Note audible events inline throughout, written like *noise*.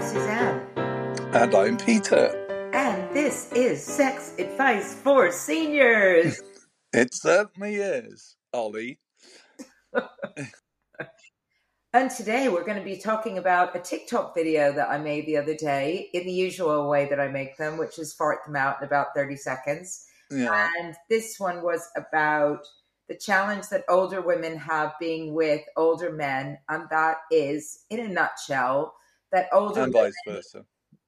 I'm Suzanne. And I'm Peter. And this is Sex Advice for Seniors. *laughs* it certainly is, Ollie. *laughs* and today we're going to be talking about a TikTok video that I made the other day in the usual way that I make them, which is fart them out in about 30 seconds. Yeah. And this one was about the challenge that older women have being with older men. And that is, in a nutshell, that older and women, vice versa.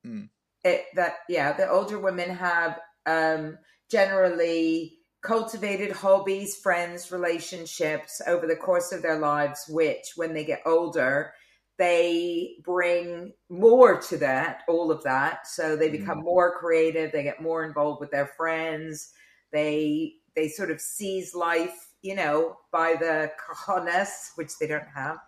Mm. It, that yeah, the older women have um, generally cultivated hobbies, friends, relationships over the course of their lives, which when they get older, they bring more to that, all of that. So they become mm. more creative, they get more involved with their friends, they they sort of seize life, you know, by the cojones, which they don't have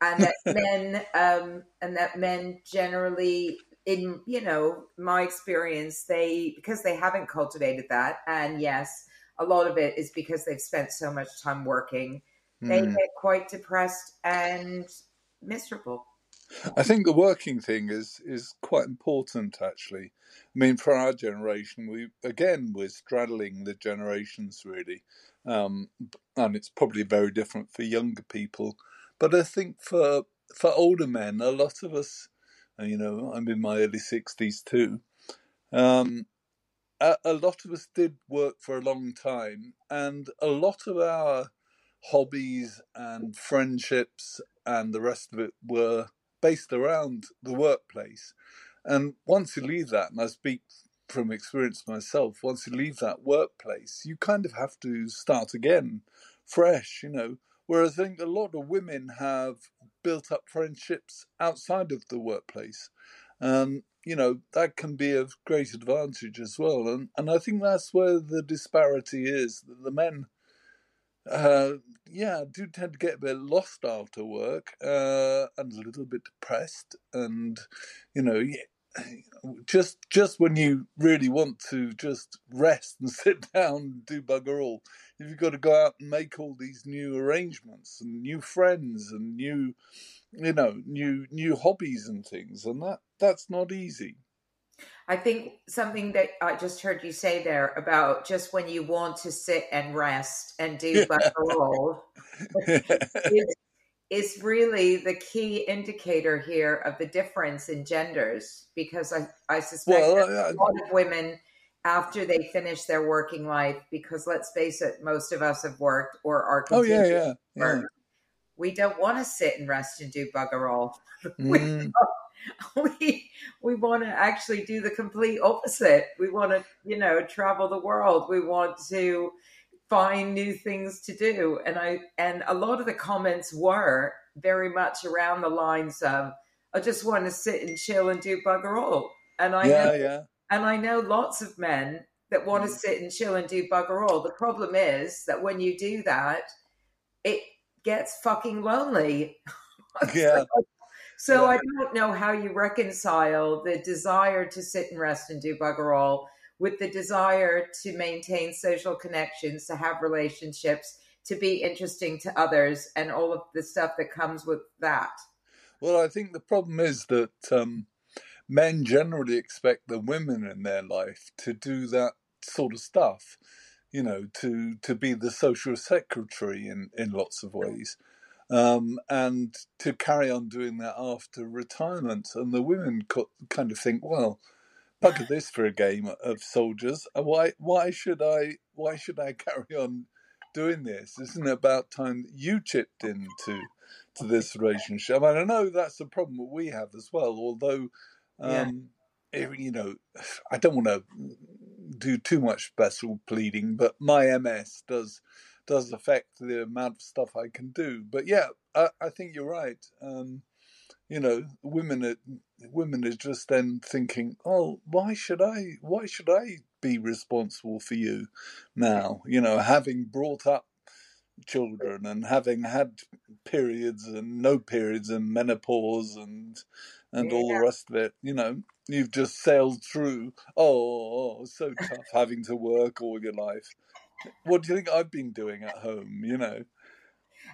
and that men um, and that men generally in you know my experience they because they haven't cultivated that and yes a lot of it is because they've spent so much time working they mm. get quite depressed and miserable i think the working thing is is quite important actually i mean for our generation we again we're straddling the generations really um, and it's probably very different for younger people but I think for for older men, a lot of us, you know, I'm in my early sixties too. Um, a, a lot of us did work for a long time, and a lot of our hobbies and friendships and the rest of it were based around the workplace. And once you leave that, and I speak from experience myself, once you leave that workplace, you kind of have to start again, fresh, you know, Whereas I think a lot of women have built up friendships outside of the workplace. Um, you know, that can be of great advantage as well. And, and I think that's where the disparity is. that The men, uh, yeah, do tend to get a bit lost after work uh, and a little bit depressed. And, you know, just just when you really want to just rest and *laughs* sit down and do bugger all, if you've got to go out and make all these new arrangements and new friends and new, you know, new new hobbies and things, and that that's not easy. I think something that I just heard you say there about just when you want to sit and rest and do *laughs* bugger all *laughs* is is really the key indicator here of the difference in genders because I, I suspect well, uh, a lot of women after they finish their working life because let's face it most of us have worked or are oh yeah yeah, yeah. we don't want to sit and rest and do bugger all *laughs* mm. *laughs* we, we we want to actually do the complete opposite we want to you know travel the world we want to find new things to do. And I and a lot of the comments were very much around the lines of I just want to sit and chill and do bugger all. And I yeah, know, yeah. and I know lots of men that want to mm. sit and chill and do bugger all. The problem is that when you do that, it gets fucking lonely. *laughs* Yeah. so yeah. I don't know how you reconcile the desire to sit and rest and do bugger all with the desire to maintain social connections, to have relationships, to be interesting to others, and all of the stuff that comes with that. Well, I think the problem is that um, men generally expect the women in their life to do that sort of stuff, you know, to to be the social secretary in in lots of ways. Um, and to carry on doing that after retirement. And the women kind of think, well, bugger this for a game of soldiers. Uh, why why should I why should I *laughs* carry on doing this? Isn't it about time that you chipped into to this relationship? I, mean, I know that's a problem that we have as well. Although, um, yeah. you know, *sighs* I don't want to do too much special pleading, but my MS does does affect the amount of stuff I can do. But yeah, I, I think you're right. Um, you know, women are women are just then thinking, "Oh, why should I? Why should I be responsible for you now?" You know, having brought up children and having had periods and no periods and menopause and and yeah. all the rest of it. You know, you've just sailed through. Oh, oh so tough having to work all your life. What do you think I've been doing at home? You know.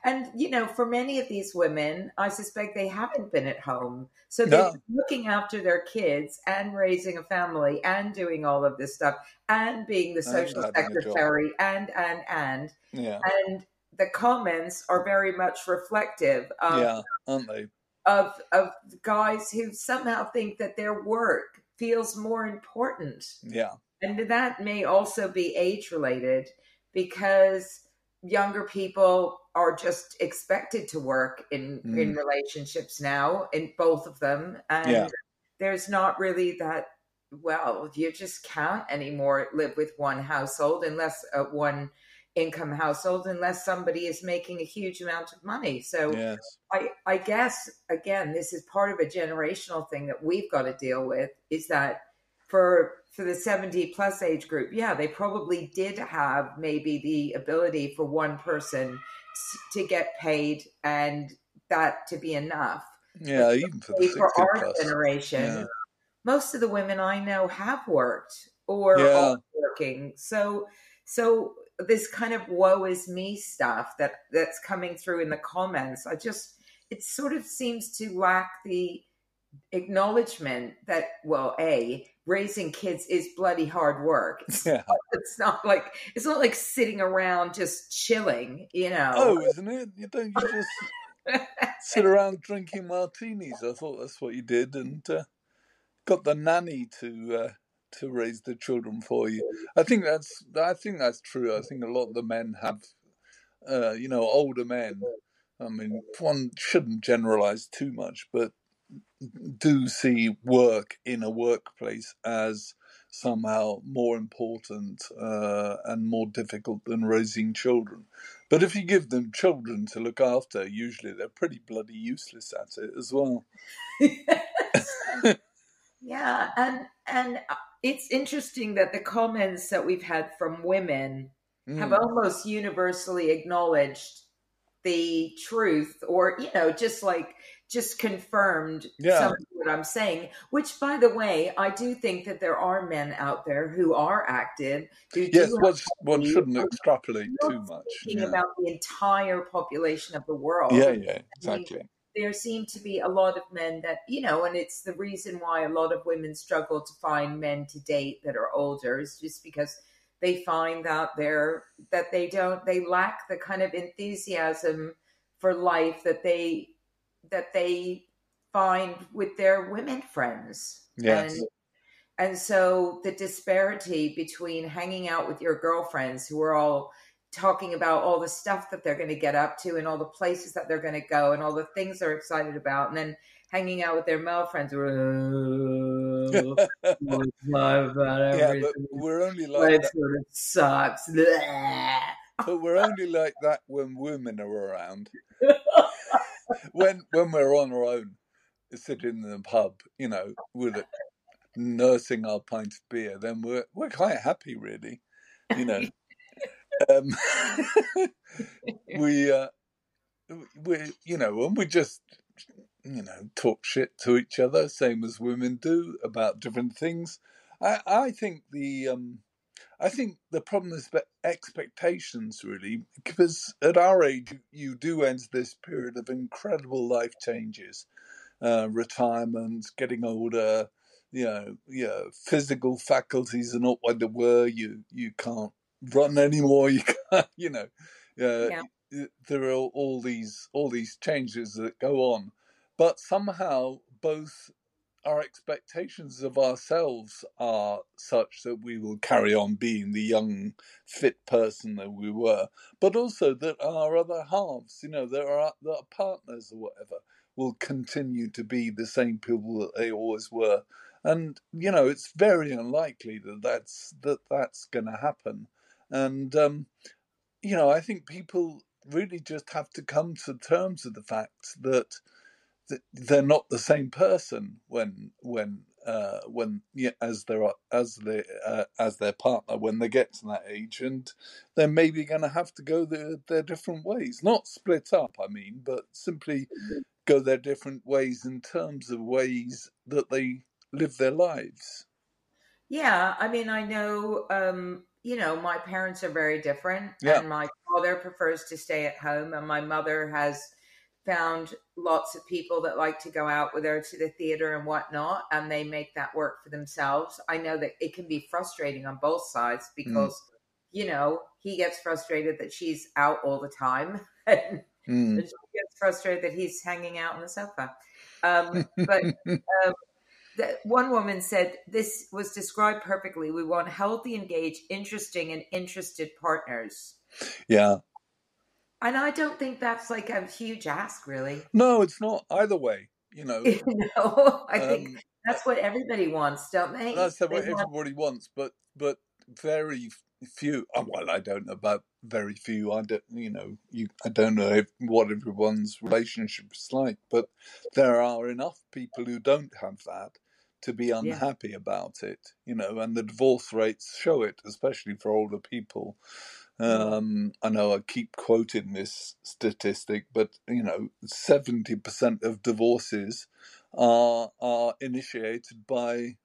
And you know, for many of these women, I suspect they haven't been at home, so they're No. looking after their kids and raising a family and doing all of this stuff and being the social having a job. secretary and and and Yeah, and the comments are very much reflective of yeah, aren't they? of of guys who somehow think that their work feels more important Yeah, and that may also be age related because younger people are just expected to work in Mm. in relationships now in both of them and Yeah. there's not really that well you just can't anymore live with one household unless uh, one income household unless somebody is making a huge amount of money so yes, I, I guess again, this is part of a generational thing that we've got to deal with. Is that for for the seventy plus age group? Yeah, they probably did have maybe the ability for one person to get paid and that to be enough. yeah. Even for the For our plus. generation, Yeah. most of the women I know have worked or Yeah. are working. So so this kind of woe is me stuff that that's coming through in the comments, I just it sort of seems to lack the acknowledgement that well, a raising kids is bloody hard work. *laughs* It's, Yeah. it's not like it's not like sitting around just chilling, you know. Oh, isn't it? You don't you just *laughs* sit around drinking martinis. I thought that's what you did, and uh, got the nanny to uh, to raise the children for you. I think that's I think that's true. I think a lot of the men have, uh, you know, older men. I mean, one shouldn't generalize too much, but do see work in a workplace as somehow more important uh, and more difficult than raising children. But if you give them children to look after, usually they're pretty bloody useless at it as well. *laughs* yeah, and and uh, it's interesting that the comments that we've had from women have Mm. almost universally acknowledged the truth or you know just like just confirmed Yeah. some of what i'm saying which by the way i do think that there are men out there who are active who Yes, one, one shouldn't extrapolate too much. thinking Yeah, about the entire population of the world yeah, yeah, exactly. there seem to be a lot of men that you know and it's the reason why a lot of women struggle to find men to date that are older is just because they find that they're that they don't they lack the kind of enthusiasm for life that they that they find with their women friends Yes. and and so the disparity between hanging out with your girlfriends who are all talking about all the stuff that they're going to get up to and all the places that they're going to go and all the things they're excited about and then hanging out with their male friends who are "Oh, about yeah, but everything. we're only like that. sort of sucks. *laughs* But we're only like that when women are around. *laughs* when when we're on our own, sitting in the pub, you know, with it, nursing our pint of beer, then we're we're quite happy, really. You know, *laughs* um, *laughs* we uh, we you know, and we just you know talk shit to each other, same as women do about different things. I I think the um, I think the problem is about expectations, really, because at our age, you do enter this period of incredible life changes, uh, retirement, getting older. You know, yeah, physical faculties are not what they were. You you can't run anymore. *laughs* You can't, you know, uh, Yeah. there are all, all these all these changes that go on, but somehow both our expectations of ourselves are such that we will carry on being the young, fit person that we were, but also that our other halves, you know, that our partners or whatever, will continue to be the same people that they always were. And you know, it's very unlikely that that's that that's going to happen. And um, you know, I think people really just have to come to terms with the fact that they're not the same person when when uh, when yeah, as their as they uh, as their partner when they get to that age, and they're maybe going to have to go their their different ways, not split up. I mean, but simply go their different ways in terms of ways that they live their lives. Yeah, I mean, I know um, you know, my parents are very different, Yeah. and my father prefers to stay at home, and my mother has found lots of people that like to go out with her to the theater and whatnot, and they make that work for themselves. I know that it can be frustrating on both sides because, you know, he gets frustrated that she's out all the time, *laughs* and Mm. she gets frustrated that he's hanging out on the sofa. Um, but *laughs* um, the, one woman said this was described perfectly. We want healthy, engaged, interesting, and interested partners. yeah. And I don't think that's like a huge ask, really. No, it's not either way. You know, *laughs* know, I think um, that's what everybody wants, don't they? that's what They want- everybody wants, but but very few. oh, Well, I don't know about very few. I don't, you know, you. I don't know if, what everyone's relationship is like, but there are enough people who don't have that to be unhappy about it. You know, and the divorce rates show it, especially for older people. Um, I know I keep quoting this statistic, but you know, seventy percent of divorces are are initiated by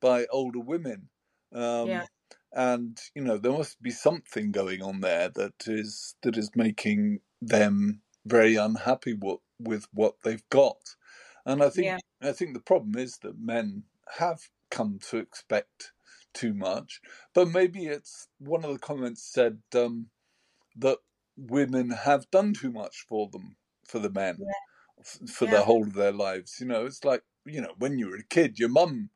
by older women. Um, Yeah. And you know there must be something going on there that is that is making them very unhappy with, with what they've got. And I think Yeah. I think the problem is that men have come to expect too much. But maybe it's one of the comments said um, that women have done too much for them, for the men, f- for Yeah. the whole of their lives. You know, it's like, you know, when you were a kid, your mum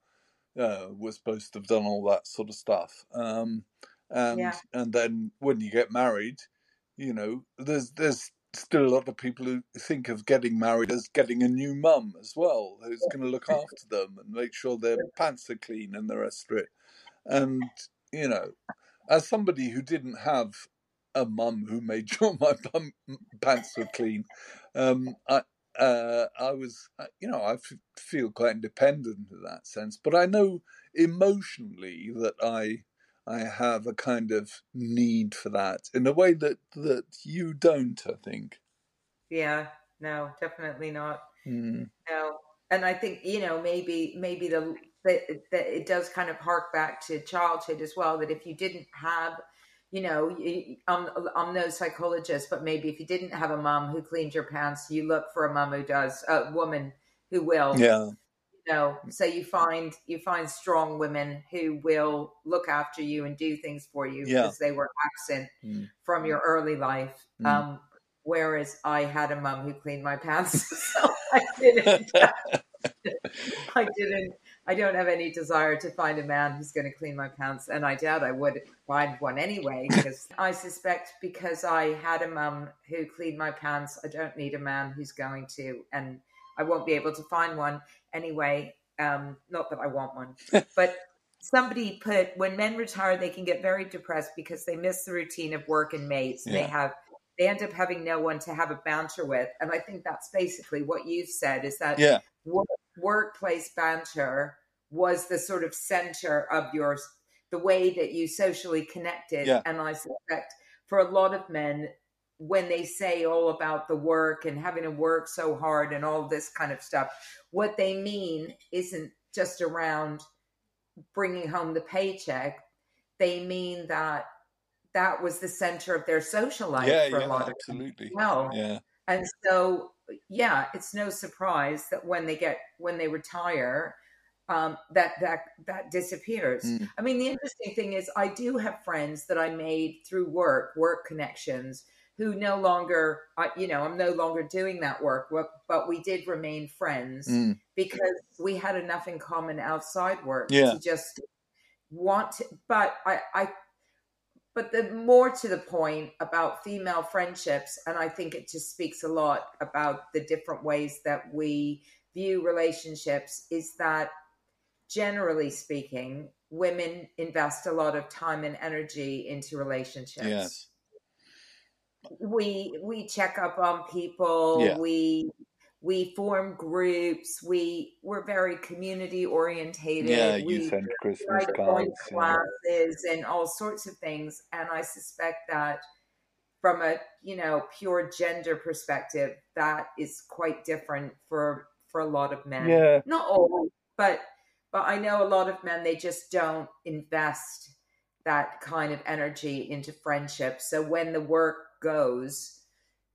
uh, was supposed to have done all that sort of stuff. Um, and Yeah. and then when you get married, you know, there's there's still a lot of people who think of getting married as getting a new mum as well, who's going to look *laughs* after them and make sure their pants are clean and the rest of it. And you know, as somebody who didn't have a mum who made *laughs* sure my bum, pants were clean, um, I uh, I was, uh, you know, I f- feel quite independent in that sense. But I know emotionally that I I have a kind of need for that in a way that that you don't. I think. Yeah, no, definitely not. Mm. No, and I think you know maybe maybe the that, that it does kind of hark back to childhood as well. That if you didn't have, you know, I'm I'm no psychologist, but maybe if you didn't have a mom who cleaned your pants, you look for a mom who does, a woman who will. Yeah. You know, so you find you find strong women who will look after you and do things for you Yeah. because they were absent Mm. from your early life. Mm. Um, whereas I had a mum who cleaned my pants, *laughs* so I didn't. *laughs* I didn't. I don't have any desire to find a man who's going to clean my pants, and I doubt I would find one anyway. *laughs* Because I suspect because I had a mum who cleaned my pants, I don't need a man who's going to, and I won't be able to find one anyway. Um, not that I want one, *laughs* but somebody put when men retire, they can get very depressed because they miss the routine of work and mates. They have they end up having no one to have a banter with, and I think that's basically what you've said is that yeah. work, workplace banter was the sort of center of your the way that you socially connected Yeah. and i suspect for a lot of men when they say all about the work and having to work so hard and all this kind of stuff what they mean isn't just around bringing home the paycheck they mean that that was the center of their social life Yeah. for Yeah. a lot of them Absolutely. as well Yeah. and so, yeah, it's no surprise that when they get when they retire, um, that that that disappears. Mm. I mean, the interesting thing is, I do have friends that I made through work, work connections, who no longer, I you know, I'm no longer doing that work, but, but we did remain friends Mm. because we had enough in common outside work Yeah. to just want to, but I, I but the more to the point about female friendships and i think it just speaks a lot about the different ways that we view relationships is that generally speaking women invest a lot of time and energy into relationships Yes. we we check up on people Yeah. we we form groups we we're very community orientated Yeah. we You send Christmas cards. to Yeah. classes and all sorts of things and i suspect that from a you know pure gender perspective that is quite different for for a lot of men Yeah. not all but but i know a lot of men they just don't invest that kind of energy into friendship. So when the work goes,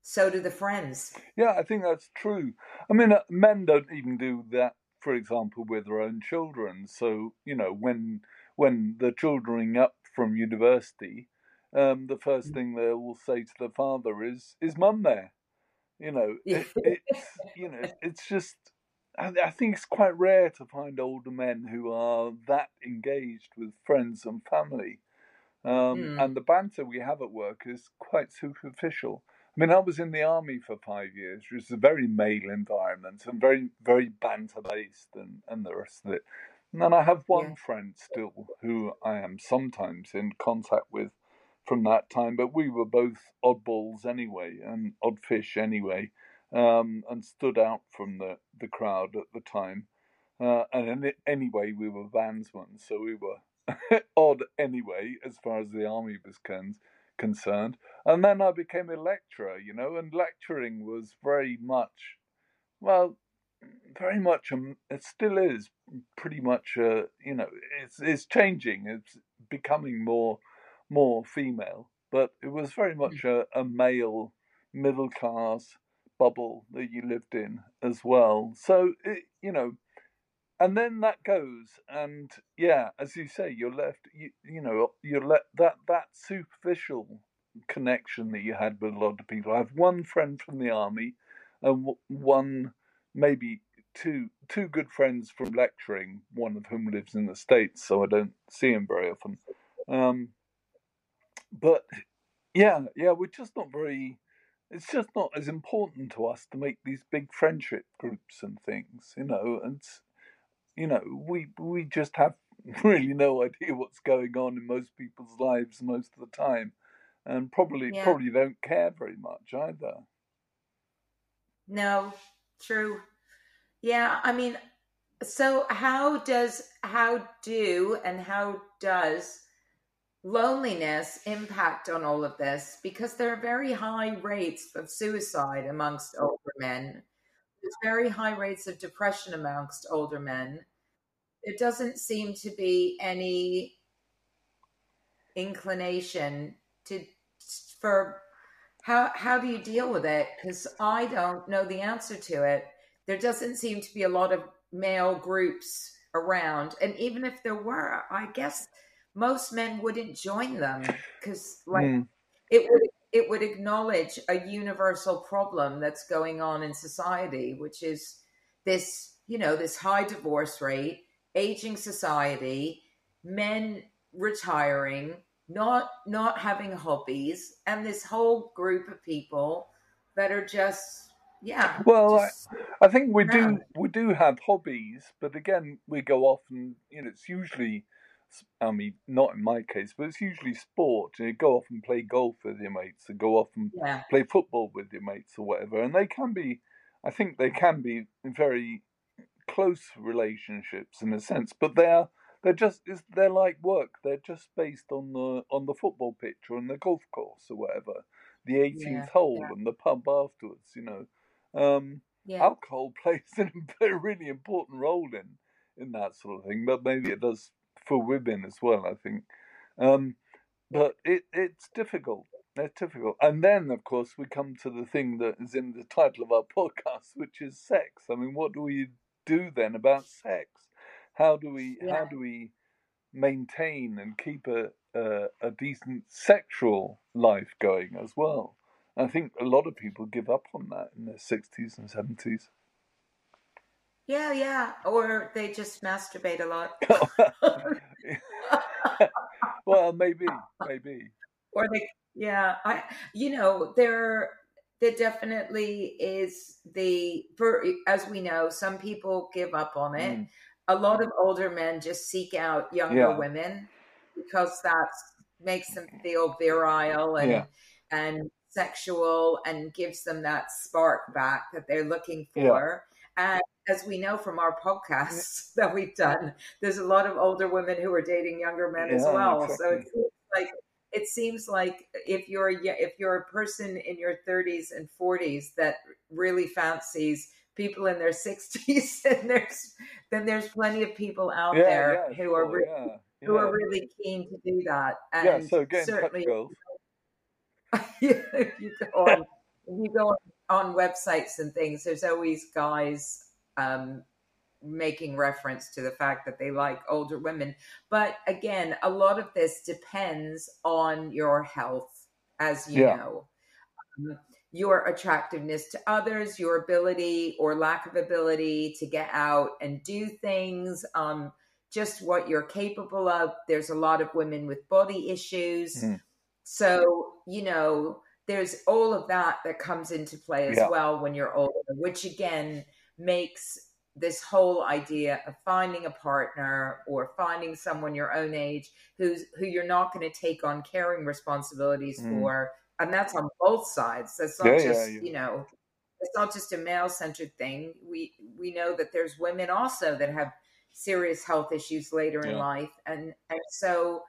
so do the friends. Yeah, I think that's true. I mean, uh, men don't even do that, for example, with their own children. So you know, when when the children up from university, um, the first thing they will say to the father is, "Is mum there?" You know, *laughs* it, it's you know, it's just. I think it's quite rare to find older men who are that engaged with friends and family. Um, mm. And the banter we have at work is quite superficial. I mean, I was in the army for five years, which is a very male environment and very, very banter based and, and the rest of it. And then I have one yeah. friend still who I am sometimes in contact with from that time, but we were both oddballs anyway and odd fish anyway, um, and stood out from the, the crowd at the time. Uh, and in, anyway, we were bandsmen, so we were *laughs* odd anyway as far as the army was concerned concerned. And then I became a lecturer, you know, and lecturing was very much, well, very much, um, it still is pretty much, uh, you know, it's it's changing. It's becoming more more female, but it was very hmm. much a, a male middle class bubble that you lived in as well. So it, you know, and then that goes and yeah as you say you're left you, you know you're let that that superficial connection that you had with a lot of people. I have one friend from the army and one maybe two two good friends from lecturing one of whom lives in the states so i don't see him very often. Um, but yeah yeah we're just not very it's just not as important to us to make these big friendship groups and things you know and you know, we we just have *laughs* really no idea what's going on in most people's lives most of the time, and probably yeah. probably don't care very much either. No, true. Yeah, I mean, so how does how do and how does loneliness impact on all of this? Because there are very high rates of suicide amongst older men there's very high rates of depression amongst older men. There doesn't seem to be any inclination to for how how do you deal with it? Because I don't know the answer to it. There doesn't seem to be a lot of male groups around, and even if there were, I guess most men wouldn't join them because like mm. it would it would acknowledge a universal problem that's going on in society, which is this, you know, this high divorce rate, aging society, men retiring, not not having hobbies, and this whole group of people that are just yeah. Well, I, I, think we around. do we do have hobbies, but again, we go off and you know it's usually I mean, not in my case, but it's usually sport. You go off and play golf with your mates, or go off and yeah. play football with your mates, or whatever. And they can be, I think, they can be very close relationships in a sense, but they're they're just they're like work. They're just based on the on the football pitch or on the golf course or whatever, the 18th yeah, hole yeah. and the pub afterwards. You know, um, yeah. alcohol *laughs* plays a really important role in in that sort of thing, but maybe it does for women as well. I think, um, but it it's difficult. It's difficult. And then, of course, we come to the thing that is in the title of our *laughs* podcast, which is sex. I mean, what do we do then about sex? How do we yeah. how do we maintain and keep a, a, a decent sexual life going as well? I think a lot of people give up on that in their sixties and seventies. Yeah, yeah. Or they just masturbate a lot. *laughs* well, maybe, maybe. *laughs* Or they, yeah. I, you know, there, there definitely is the for as we know, some people give up on it. Mm. A lot of older men just seek out younger yeah. women because that makes them feel virile and yeah. and sexual and gives them that spark back that they're looking for. Yeah. And as we know from our podcasts *laughs* that we've done, there's a lot of older women who are dating younger men as well. Exactly. So it seems like it seems like if you're a, if you're a person in your 30s and 40s that really fancies people in their 60s, *laughs* then there's then there's plenty of people out yeah, there yeah, who sure, are really who are really keen to do that. And yeah, so again, certainly, you, *laughs* you go on, you go on, on, websites and things. There's always guys um, making reference to the fact that they like older women. But again, a lot of this depends on your health, as you yeah. know. Um, your attractiveness to others, your ability or lack of ability to get out and do things, um, just what you're capable of. There's a lot of women with body issues. Mm. So, you know, there's all of that that comes into play as yeah. well when you're older, which again makes this whole idea of finding a partner or finding someone your own age who's who you're not going to take on caring responsibilities mm. for and that's on both sides. That's not yeah, just yeah, you know it's not just a male centered thing. We we know that there's women also that have serious health issues later in life and and so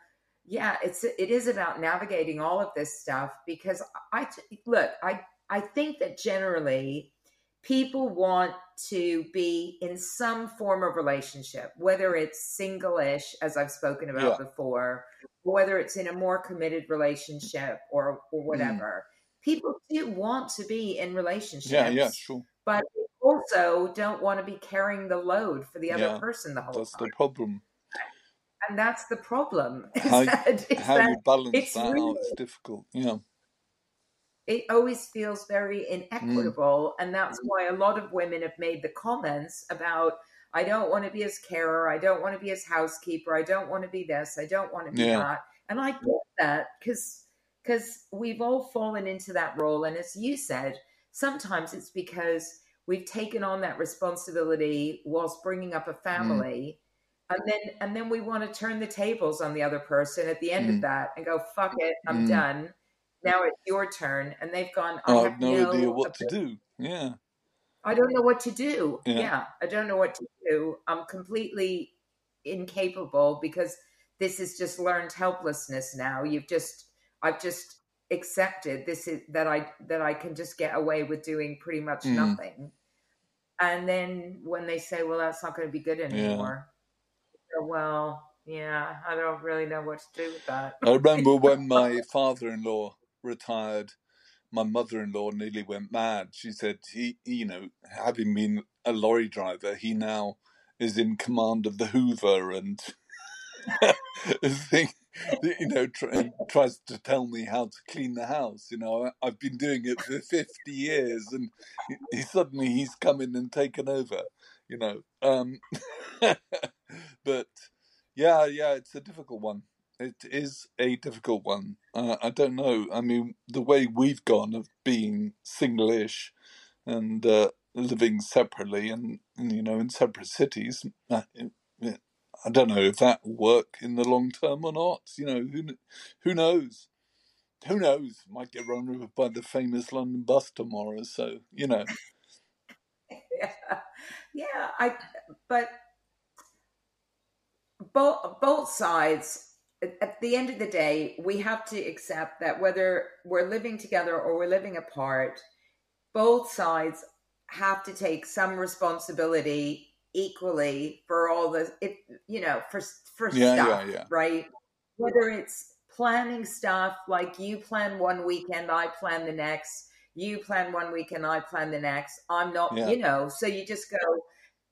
yeah it's it is about navigating all of this stuff because i look i i think that generally people want to be in some form of relationship, whether it's single-ish, as I've spoken about yeah. before, whether it's in a more committed relationship or or mm. whatever. Mm. People do want to be in relationships. Yeah, yeah, sure. But also don't want to be carrying the load for the other yeah, person the whole that's time. That's the problem. And that's the problem. *laughs* How, that, how that, you balance that really, out is difficult. Yeah it always feels very inequitable. Mm. And that's why a lot of women have made the comments about, I don't want to be as carer. I don't want to be as housekeeper. I don't want to be this. I don't want to be yeah. that. And I get that because because we've all fallen into that role. And as you said, sometimes it's because we've taken on that responsibility whilst bringing up a mm. family. Mm. And then, and then we want to turn the tables on the other person at the end mm. of that and go, "Fuck it, I'm mm. done." Now it's your turn and they've gone i, I have, no, no idea what ability. to do yeah i don't know what to do yeah. yeah i don't know what to do i'm completely incapable because this is just learned helplessness now you've just i've just accepted this is that i that i can just get away with doing pretty much mm. nothing and then when they say well that's not going to be good anymore yeah. well yeah i don't really know what to do with that i remember *laughs* when my father-in-law retired, my mother-in-law nearly went mad. She said he, you know, having been a lorry driver, he now is in command of the Hoover and *laughs* thing, you know, tries to tell me how to clean the house. You know, I've been doing it for fifty years, and he, he suddenly he's come in and taken over. You know, um, *laughs* but yeah, yeah, it's a difficult one it is a difficult one. Uh, I don't know. I mean, the way we've gone of being single-ish and uh, living separately, and, you know, in separate cities. Uh, I don't know if that will work in the long term or not. You know, who who knows? Who knows? Might get run over by the famous London bus tomorrow. So you know. yeah, *laughs* yeah. I but both both sides at the end of the day, we have to accept that whether we're living together or we're living apart, both sides have to take some responsibility equally for all the it you know for for yeah, stuff yeah, yeah. right? Whether it's planning stuff like you plan one weekend i plan the next. You plan one weekend i plan the next. I'm not you know so you just go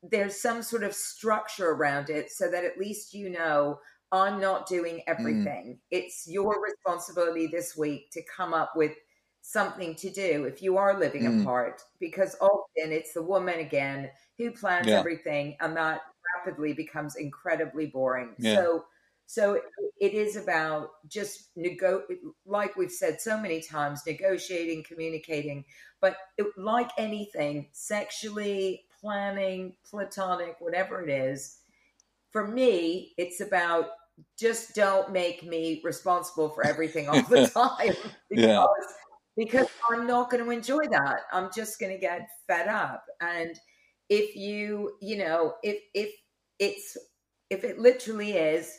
there's some sort of structure around it so that at least you know I'm not doing mm. everything. Mm. It's your responsibility this week to come up with something to do if you are living mm. apart, because often it's the woman again who plans yeah. everything, and that rapidly becomes incredibly boring. Yeah. So, so it is about just nego, like we've said so many times, negotiating, communicating. But it, like anything, sexually, planning, platonic, whatever it is, for me, it's about just don't make me responsible for everything all the *laughs* time *laughs* because, yeah. because I'm not going to enjoy that. I'm just going to get fed up. And if you, you know, if if it's if it literally is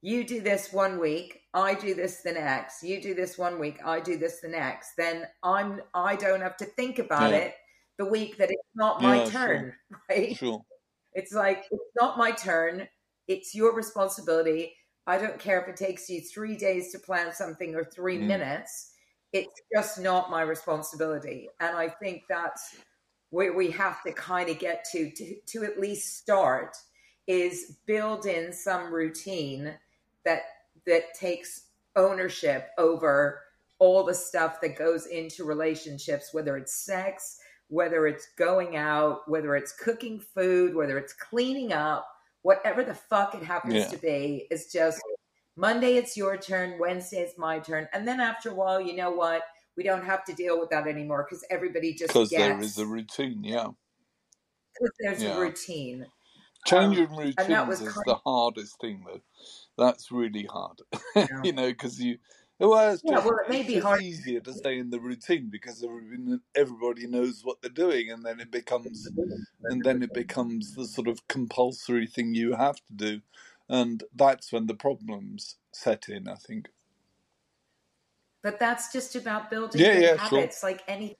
you do this one week, I do this the next, you do this one week, I do this the next, then I'm I don't have to think about yeah. it the week that it's not my yeah, turn, sure. *laughs* right? Sure. It's like it's not my turn it's your responsibility. I don't care if it takes you three days to plan something or three Mm. minutes. It's just not my responsibility. And I think that's where we have to kind of get to, to to at least start is build in some routine that that takes ownership over all the stuff that goes into relationships, whether it's sex, whether it's going out, whether it's cooking food, whether it's cleaning up, whatever the fuck it happens Yeah. to be, is just Monday it's your turn, Wednesday it's my turn. And then after a while, you know what? We don't have to deal with that anymore because everybody just Because there is a routine, yeah. 'cause there's Yeah. a routine. Changing Um, routines and that was is the hardest thing, though. That's really hard, *laughs* Yeah. you know, because you. Well, it's Yeah, just, well, it may it's be just hard. easier to stay in the routine because everybody, everybody knows what they're doing, and then it becomes, and then it becomes the sort of compulsory thing you have to do, and that's when the problems set in. I think. But that's just about building Yeah, good yeah, sure. habits, like anything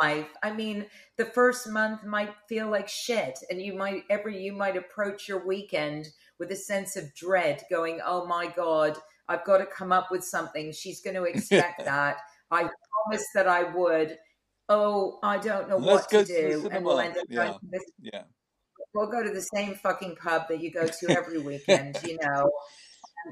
life. I mean, the first month might feel like shit, and you might every you might approach your weekend with a sense of dread, going, "Oh my god, I've got to come up with something. She's going *laughs* to expect that. I promised that I would. Oh, I don't know Let's what to do, and we'll end up Yeah. going to this. Yeah. We'll go to the same fucking pub that you go to every *laughs* weekend, you know,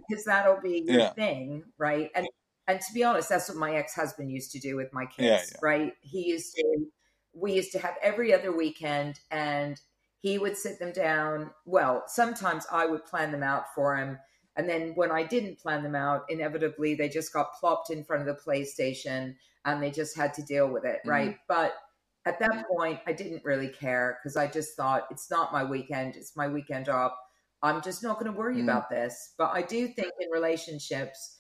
because that'll be your Yeah. thing, right? And and to be honest, that's what my ex husband used to do with my kids, Yeah, yeah. right? He used to, we used to have every other weekend, and he would sit them down. Well, sometimes I would plan them out for him. And then when I didn't plan them out, inevitably they just got plopped in front of the PlayStation and they just had to deal with it, Mm-hmm. right? But at that point, I didn't really care because I just thought it's not my weekend, it's my weekend off. I'm just not going to worry Mm. about this. But I do think in relationships,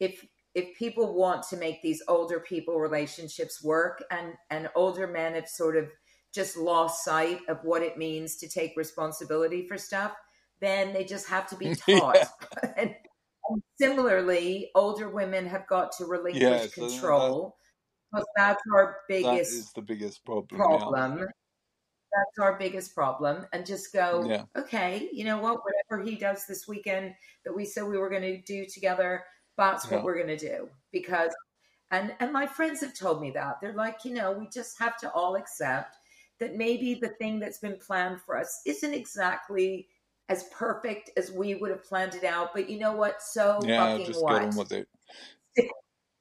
if if people want to make these older people relationships work and and older men have sort of just lost sight of what it means to take responsibility for stuff then they just have to be *laughs* taught Yeah. *laughs* and, and similarly older women have got to relinquish Yeah, so that- control because that's our biggest is the biggest problem. problem that's our biggest problem and just go Yeah. okay you know what whatever he does this weekend that we said we were going to do together that's what we're going to do because and and my friends have told me that they're like you know we just have to all accept that maybe the thing that's been planned for us isn't exactly as perfect as we would have planned it out but you know what so Yeah, fucking just what get on with it.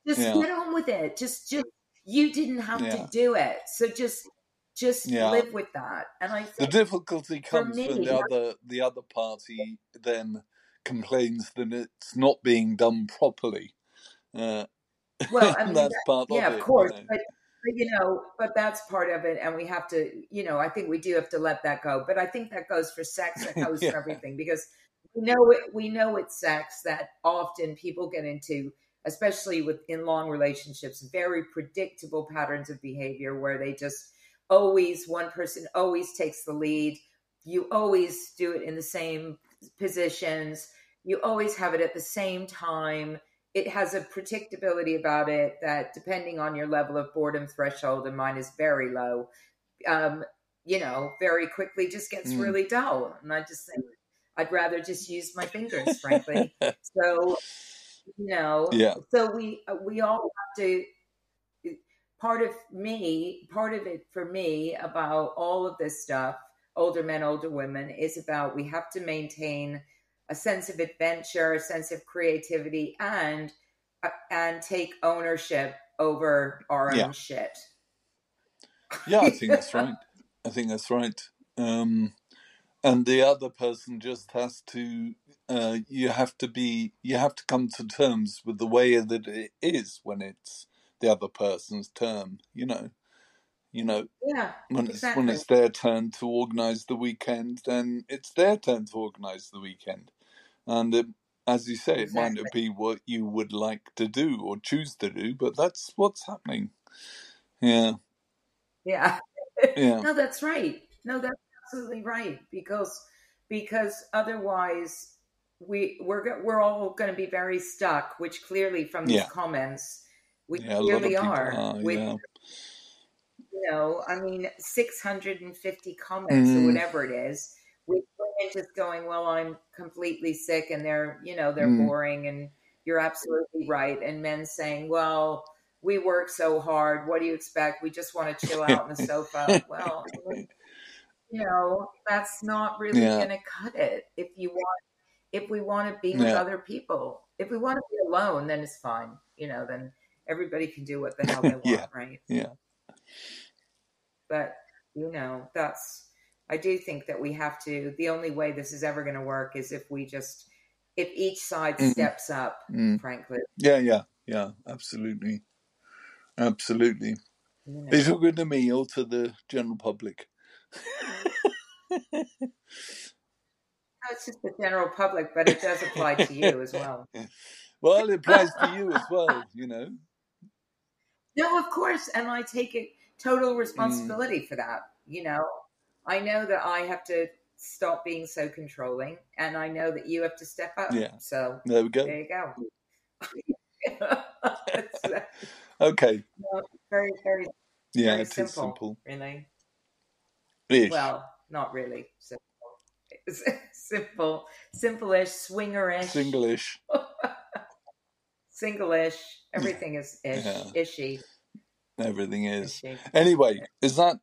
just Yeah. get on with it just just you didn't have Yeah. to do it so just just Yeah. live with that and i think The difficulty comes when me- the other the other party then complains that it's not being done properly. Uh, Well, I *laughs* mean, that's part yeah of of it. course You know. but, but you know but that's part of it and we have to you know i think we do have to let that go but i think that goes for sex that *laughs* goes Yeah. for everything because we know it we know it's sex that often people get into especially with in long relationships very predictable patterns of behavior where they just always one person always takes the lead you always do it in the same positions you always have it at the same time it has a predictability about it that depending on your level of boredom threshold and mine is very low um, you know very quickly just gets Mm. really dull and i just think i'd rather just use my fingers frankly *laughs* so you know Yeah. so we uh, we all have to part of me part of it for me about all of this stuff older men older women is about we have to maintain a sense of adventure a sense of creativity and uh, and take ownership over our Yeah. own shit Yeah, I think that's *laughs* right. I think that's right. Um, and the other person just has to. Uh, you have to be. You have to come to terms with the way that it is when it's the other person's term. You know. You know yeah when it's Exactly. when it's their turn to organise the weekend, then it's their turn to organise the weekend. And it, as you say, it might not be what you would like to do or choose to do, but that's what's happening. Yeah, yeah *laughs* yeah, no that's right no that's absolutely right because because otherwise we we're we're all going to be very stuck which clearly from these Yeah. comments we yeah. A lot of clearly are are. with yeah, you know i mean 650 comments or Mm. whatever it is with women just going, "Well, I'm completely sick," and they're you know they're Mm. boring, and you're absolutely right. And men saying, "Well, we work so hard. What do you expect? We just want to chill out on the sofa." well, you know, that's not really Yeah. going to cut it. If you want, if we want to be with Yeah. other people, if we want to be alone, then it's fine. You know, then everybody can do what the hell they *laughs* want, Yeah. right? Yeah. But you know, that's. I do think that we have to. The only way this is ever going to work is if we just, if each side Mhm. steps up. Mm. Frankly, Yeah, yeah, yeah, absolutely. Absolutely. you know. Is it good to me or to the general public? *laughs* No, it's just the general public, but it does apply to you as well. *laughs* Well, it applies to you as well, you know. *laughs* No, of course, and I take it total Mm. responsibility for that. You know, I know that I have to stop being so controlling, and I know that you have to step up. Yeah. So There we go. there you go. *laughs* Okay. very, very, Yeah, very it is simple, simple. really. Ish. Well, not really simple. It's *laughs* simple, simple-ish, swingerish, Singlish. single-ish. *laughs* Everything is ish, Yeah. ishy, Everything is. Anyway, is that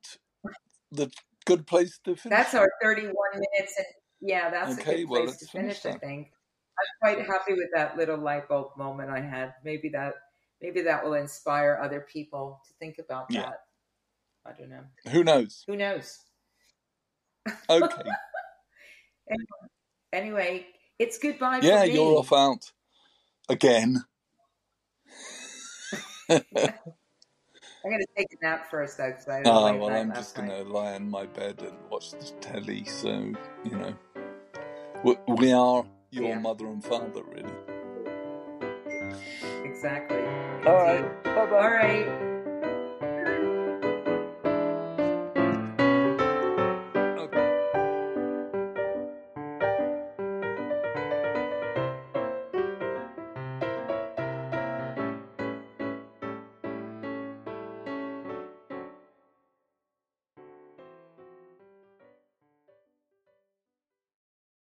the good place to finish? That's our 31 minutes. And yeah, that's Okay, a good well, place let's to finish, finish I think. I'm quite happy with that little light bulb moment I had. Maybe that maybe that will inspire other people to think about Yeah. that. I don't know. Who knows? Who knows? Okay. *laughs* Anyway, it's goodbye yeah, you're off out again. *laughs* *laughs* I'm going to take a nap first, though, because I Ah, well, I'm just going to lie in my bed and watch the telly. So, you know, we, we are your Yeah. mother and father, really. Exactly. All right. Bye bye. All right.